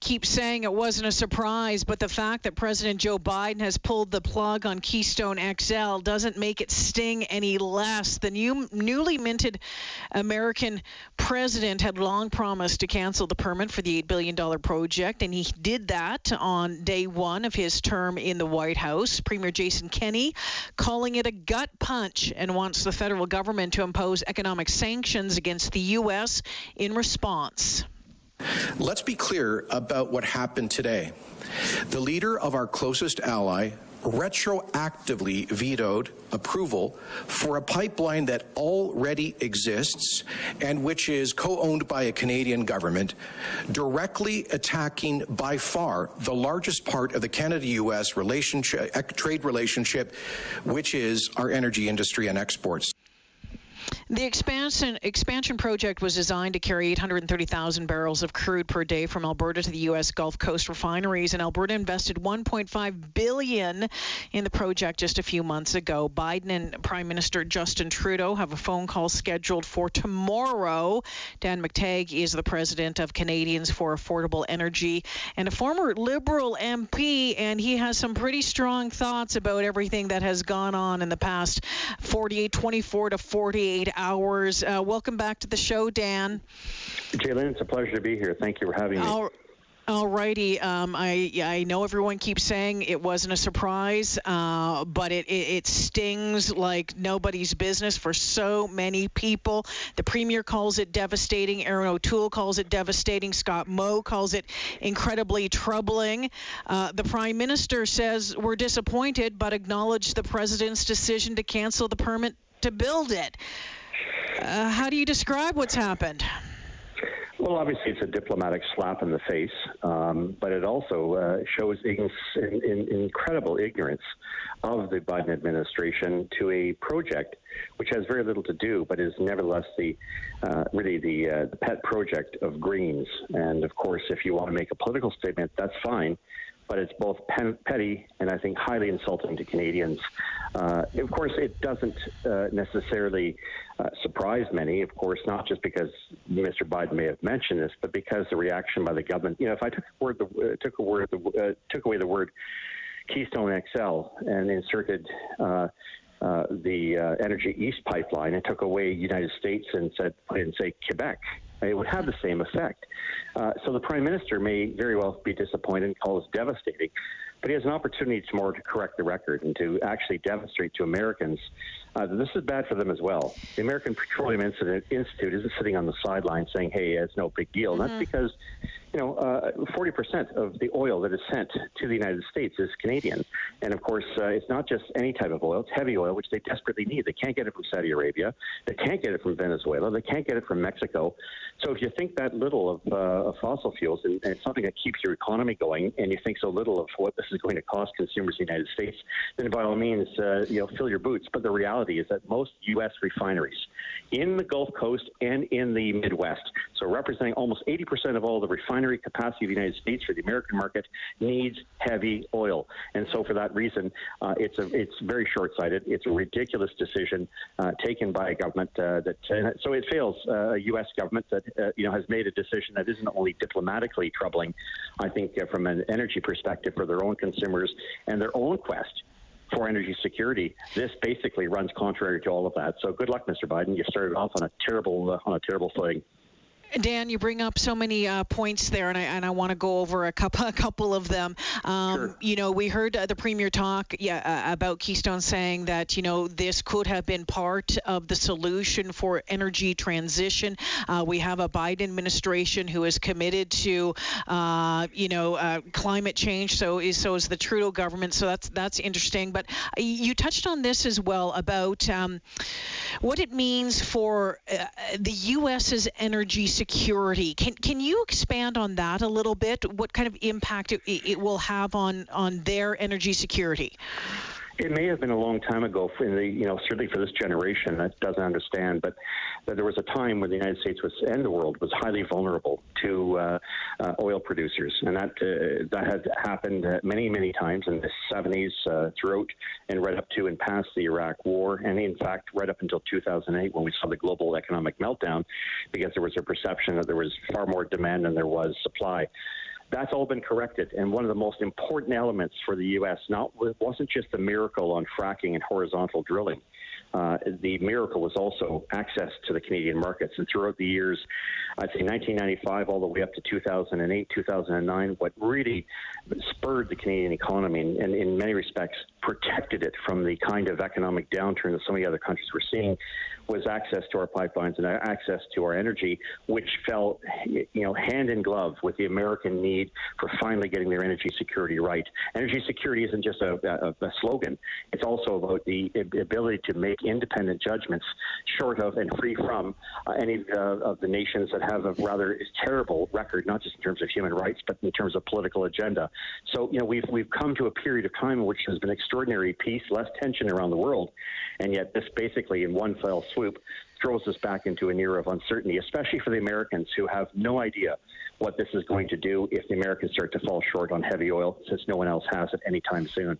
keep saying it wasn't a surprise, but the fact that President Joe Biden has pulled the plug on Keystone XL doesn't make it sting any less. The new, newly minted American president had long promised to cancel the permit for the $8 billion project, and he did that on day one of his term in the White House. Premier Jason Kenney calling it a gut punch and wants the federal government to impose economic sanctions against the U.S. in response. Let's be clear about what happened today. The leader of our closest ally retroactively vetoed approval for a pipeline that already exists and which is co owned by a Canadian government, directly attacking by far the largest part of the Canada US relationship, eh, trade relationship, which is our energy industry and exports. The expansion expansion project was designed to carry 830,000 barrels of crude per day from Alberta to the U.S. Gulf Coast refineries, and Alberta invested 1.5 billion in the project just a few months ago. Biden and Prime Minister Justin Trudeau have a phone call scheduled for tomorrow. Dan McTeague is the president of Canadians for Affordable Energy and a former Liberal MP, and he has some pretty strong thoughts about everything that has gone on in the past 48, 24 to 48 hours. Uh, welcome back to the show, Dan. Jaylen, it's a pleasure to be here. Thank you for having me. All- Alrighty, um, I I know everyone keeps saying it wasn't a surprise, uh, but it, it, it stings like nobody's business for so many people. The premier calls it devastating. Erin O'Toole calls it devastating. Scott Moe calls it incredibly troubling. Uh, the prime minister says we're disappointed, but acknowledge the president's decision to cancel the permit to build it. Uh, how do you describe what's happened? Well, obviously, it's a diplomatic slap in the face, um, but it also uh, shows in, in, incredible ignorance of the Biden administration to a project which has very little to do, but is nevertheless the uh, really the, uh, the pet project of Greens. And of course, if you want to make a political statement, that's fine but it's both petty and I think highly insulting to Canadians. Uh, of course, it doesn't uh, necessarily uh, surprise many, of course, not just because Mr. Biden may have mentioned this, but because the reaction by the government. You know, if I took word, uh, took word, uh, took away the word Keystone XL and inserted. Uh, the Energy East pipeline and took away United States and said, and say Quebec, it would have the same effect. Uh, so the prime minister may very well be disappointed and call this devastating, but he has an opportunity tomorrow to correct the record and to actually demonstrate to Americans uh, that this is bad for them as well. The American Petroleum Institute isn't sitting on the sidelines saying, "Hey, it's no big deal." Mm-hmm. And that's because you know, uh, 40% of the oil that is sent to the United States is Canadian. And of course, uh, it's not just any type of oil, it's heavy oil, which they desperately need. They can't get it from Saudi Arabia. They can't get it from Venezuela. They can't get it from Mexico. So if you think that little of, uh, of fossil fuels and, and, it's something that keeps your economy going, and you think so little of what this is going to cost consumers in the United States, then by all means, uh, you know, fill your boots. But the reality is that most U.S. refineries in the Gulf Coast and in the Midwest, so representing almost 80% of all the refinery capacity of the United States for the American market needs heavy oil. And so, for that reason, uh, it's a it's very short-sighted. It's a ridiculous decision uh, taken by a government uh, that so it fails uh, a U.S. government that uh, you know has made a decision that isn't only diplomatically troubling, I think, uh, from an energy perspective for their own consumers and their own quest for energy security. This basically runs contrary to all of that. So good luck, Mr. Biden. You started off on a terrible uh, on a terrible footing. Dan, you bring up so many uh, points there, and I and I want to go over a couple a couple of them. Um, sure. You know, we heard uh, the premier talk, yeah, uh, about Keystone saying that you know this could have been part of the solution for energy transition. Uh, we have a Biden administration who is committed to, uh, you know, uh, climate change. So is so is the Trudeau government. So that's that's interesting. But you touched on this as well about um, what it means for the U.S.'s energy security. Can can you expand on that a little bit? What kind of impact it, it will have on on their energy security? It may have been a long time ago, the you know certainly for this generation that doesn't understand, but there was a time when the United States was and the world was highly vulnerable to uh, uh, oil producers, and that uh, that had happened many many times in the 70s uh, throughout and right up to and past the Iraq War, and in fact right up until 2008 when we saw the global economic meltdown, because there was a perception that there was far more demand than there was supply. That's all been corrected. And one of the most important elements for the U.S. not wasn't just the miracle on fracking and horizontal drilling. Uh, the miracle was also access to the Canadian markets. And throughout the years, I'd say 1995 all the way up to 2008, 2009, what really spurred the Canadian economy and, and in many respects protected it from the kind of economic downturn that so many other countries were seeing was access to our pipelines and access to our energy, which fell, you know, hand in glove with the American need for finally getting their energy security right. Energy security isn't just a, a, a slogan; it's also about the ability to make independent judgments, short of and free from uh, any uh, of the nations that have a rather terrible record, not just in terms of human rights, but in terms of political agenda. So, you know, we've we've come to a period of time in which there's been extraordinary peace, less tension around the world, and yet this basically in one fell swoop throws us back into an era of uncertainty, especially for the Americans who have no idea what this is going to do if the Americans start to fall short on heavy oil, since no one else has it anytime soon.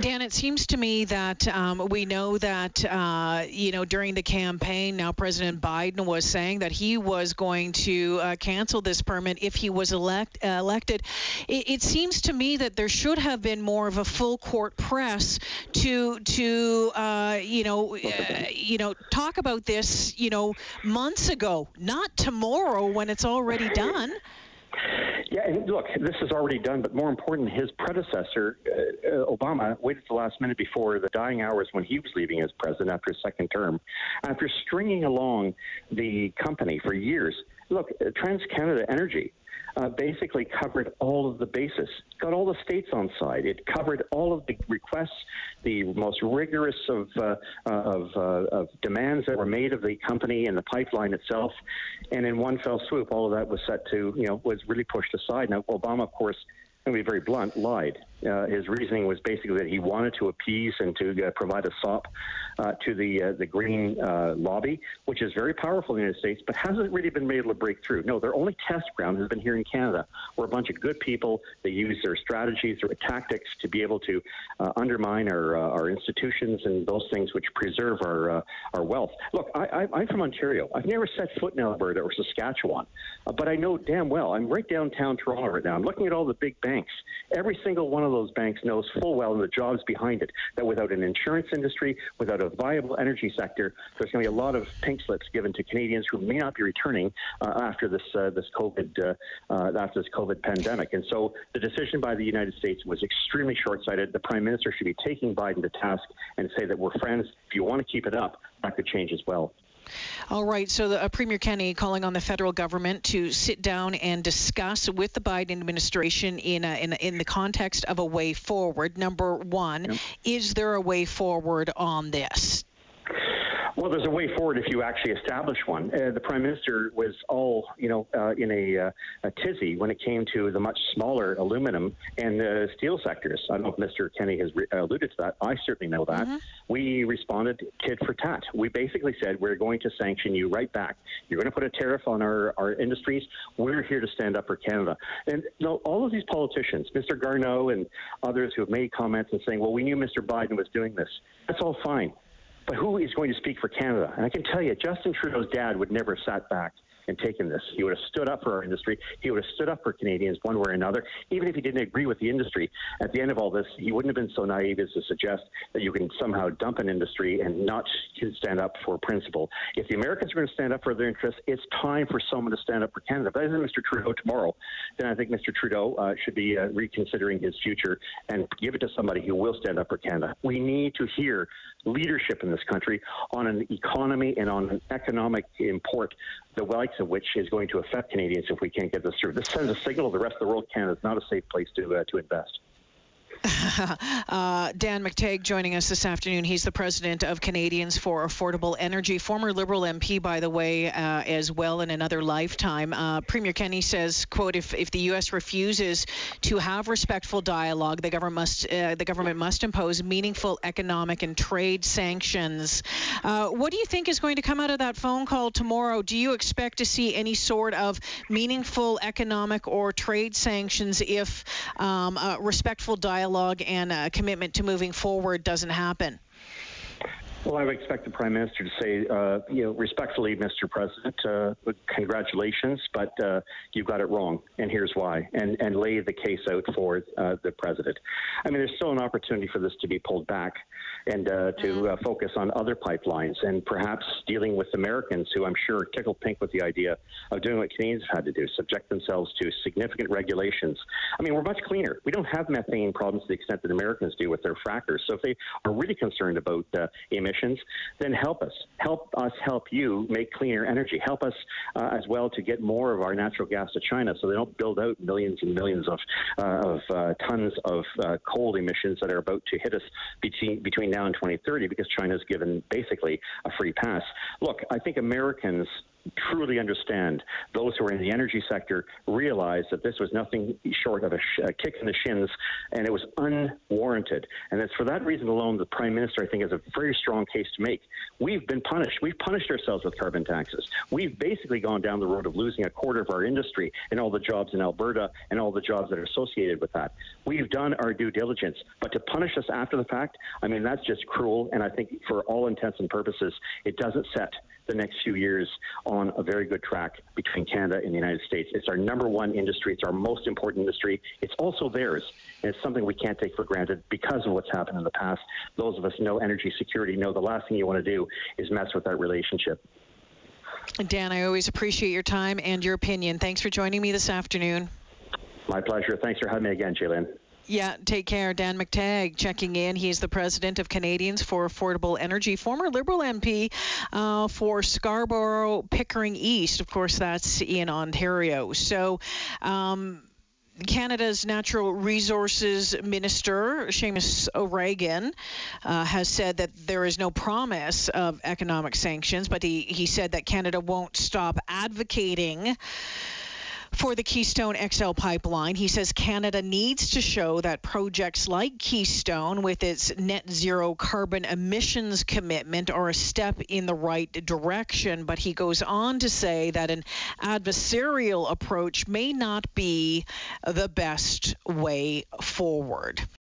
Dan, it seems to me that um, we know that, uh, you know, during the campaign, now President Biden was saying that he was going to uh, cancel this permit if he was elect, uh, elected. It, it, seems to me that there should have been more of a full court press to, to uh, you know, uh, you know, talk about this, you know, months ago, not tomorrow when it's already done. And look, this is already done, but more important, his predecessor, uh, uh, Obama, waited the last minute before the dying hours when he was leaving as president after his second term. After stringing along the company for years, look, uh, TransCanada Energy uh, basically covered all of the bases, got all the states on side. It covered all of the requests, the most rigorous of, uh, uh, of, uh, of, demands that were made of the company and the pipeline itself. And in one fell swoop, all of that was set to, you know, was really pushed aside. Now, Obama, of course, to be very blunt, lied. Uh, his reasoning was basically that he wanted to appease and to uh, provide a sop uh, to the uh, the green uh, lobby, which is very powerful in the United States, but hasn't really been able to break through. No, their only test ground has been here in Canada, where a bunch of good people they use their strategies, their tactics to be able to undermine our our institutions and those things which preserve our our wealth. Look, I, am from Ontario. I've never set foot in Alberta or Saskatchewan, but I know damn well. I'm right downtown Toronto right now. I'm looking at all the big banks. Every single one of those banks knows full well, and the jobs behind it, that without an insurance industry, without a viable energy sector, there's going to be a lot of pink slips given to Canadians who may not be returning uh, after this uh, this COVID uh, uh after this COVID pandemic. And so the decision by the United States was extremely short-sighted. The Prime Minister should be taking Biden to task and say that we're friends. If you want to keep it up, that could change as well. All right. So, the, uh, Premier Kenney calling on the federal government to sit down and discuss with the Biden administration in a, in, a, in the context of a way forward. Number one, yep. is there a way forward on this? Well, there's a way forward if you actually establish one. Uh, the prime minister was all, you know, uh, in a, uh, a, tizzy when it came to the much smaller aluminum and uh, steel sectors. I don't know if Mr. Kenney has re- alluded to that. I certainly know that. Mm-hmm. We responded tit for tat. We basically said we're going to sanction you right back. You're going to put a tariff on our, our industries. We're here to stand up for Canada. And you know, all of these politicians, Mr. Garneau and others who have made comments and saying, well, we knew Mr. Biden was doing this. That's all fine. But who is going to speak for Canada? And I can tell you, Justin Trudeau's dad would never have sat back and taken this. He would have stood up for our industry. He would have stood up for Canadians one way or another. Even if he didn't agree with the industry, at the end of all this, he wouldn't have been so naive as to suggest that you can somehow dump an industry and not stand up for principle. If the Americans are going to stand up for their interests, it's time for someone to stand up for Canada. If that isn't Mr. Trudeau tomorrow, then I think Mr. Trudeau uh, should be uh, reconsidering his future and give it to somebody who will stand up for Canada. We need to hear leadership in this country on an economy and on an economic import the of which is going to affect Canadians if we can't get this through. This sends a signal to the rest of the world Canada is not a safe place to uh, to invest. uh, Dan McTeague joining us this afternoon. He's the president of Canadians for Affordable Energy, former Liberal MP, by the way, uh, as well in another lifetime. Uh, Premier Kenney says, "quote If, if the U.S. refuses to have respectful dialogue, the government must uh, the government must impose meaningful economic and trade sanctions." Uh, what do you think is going to come out of that phone call tomorrow? Do you expect to see any sort of meaningful economic or trade sanctions if um, respectful dialogue and a commitment to moving forward doesn't happen? Well, I would expect the Prime Minister to say, uh, you know, respectfully, Mr. President, uh, congratulations, but uh, you got it wrong, and here's why, and, and lay the case out for uh, the President. I mean, there's still an opportunity for this to be pulled back and uh, to mm-hmm. uh, focus on other pipelines and perhaps dealing with Americans who I'm sure tickle pink with the idea of doing what Canadians have had to do, subject themselves to significant regulations. I mean, we're much cleaner. We don't have methane problems to the extent that Americans do with their frackers. So if they are really concerned about uh, emissions, then help us. Help us help you make cleaner energy. Help us uh, as well to get more of our natural gas to China so they don't build out millions and millions of, uh, of uh, tons of coal emissions that are about to hit us between, between now and 2030 because China's given basically a free pass. Look, I think Americans truly understand, those who are in the energy sector realize that this was nothing short of a, sh- a, kick in the shins, and it was unwarranted. And it's for that reason alone the Prime Minister, I think, has a very strong case to make. We've been punished. We've punished ourselves with carbon taxes. We've basically gone down the road of losing a quarter of our industry and all the jobs in Alberta and all the jobs that are associated with that. We've done our due diligence, but to punish us after the fact, I mean, that's just cruel. And I think for all intents and purposes, it doesn't set the next few years on a very good track between Canada and the United States. It's our number one industry. It's our most important industry. It's also theirs. And it's something we can't take for granted because of what's happened in the past. Those of us know energy security know the last thing you want to do is mess with that relationship. Dan, I always appreciate your time and your opinion. Thanks for joining me this afternoon. My pleasure. Thanks for having me again, Jalen. Yeah, take care. Dan McTeague checking in. He's the president of Canadians for Affordable Energy, former Liberal MP uh, for Scarborough Pickering East. Of course, that's in Ontario. So, um, Canada's Natural Resources Minister, Seamus O'Regan, uh, has said that there is no promise of economic sanctions, but he, he said that Canada won't stop advocating for the Keystone XL pipeline. He says Canada needs to show that projects like Keystone, with its net zero carbon emissions commitment, are a step in the right direction. But he goes on to say that an adversarial approach may not be the best way forward.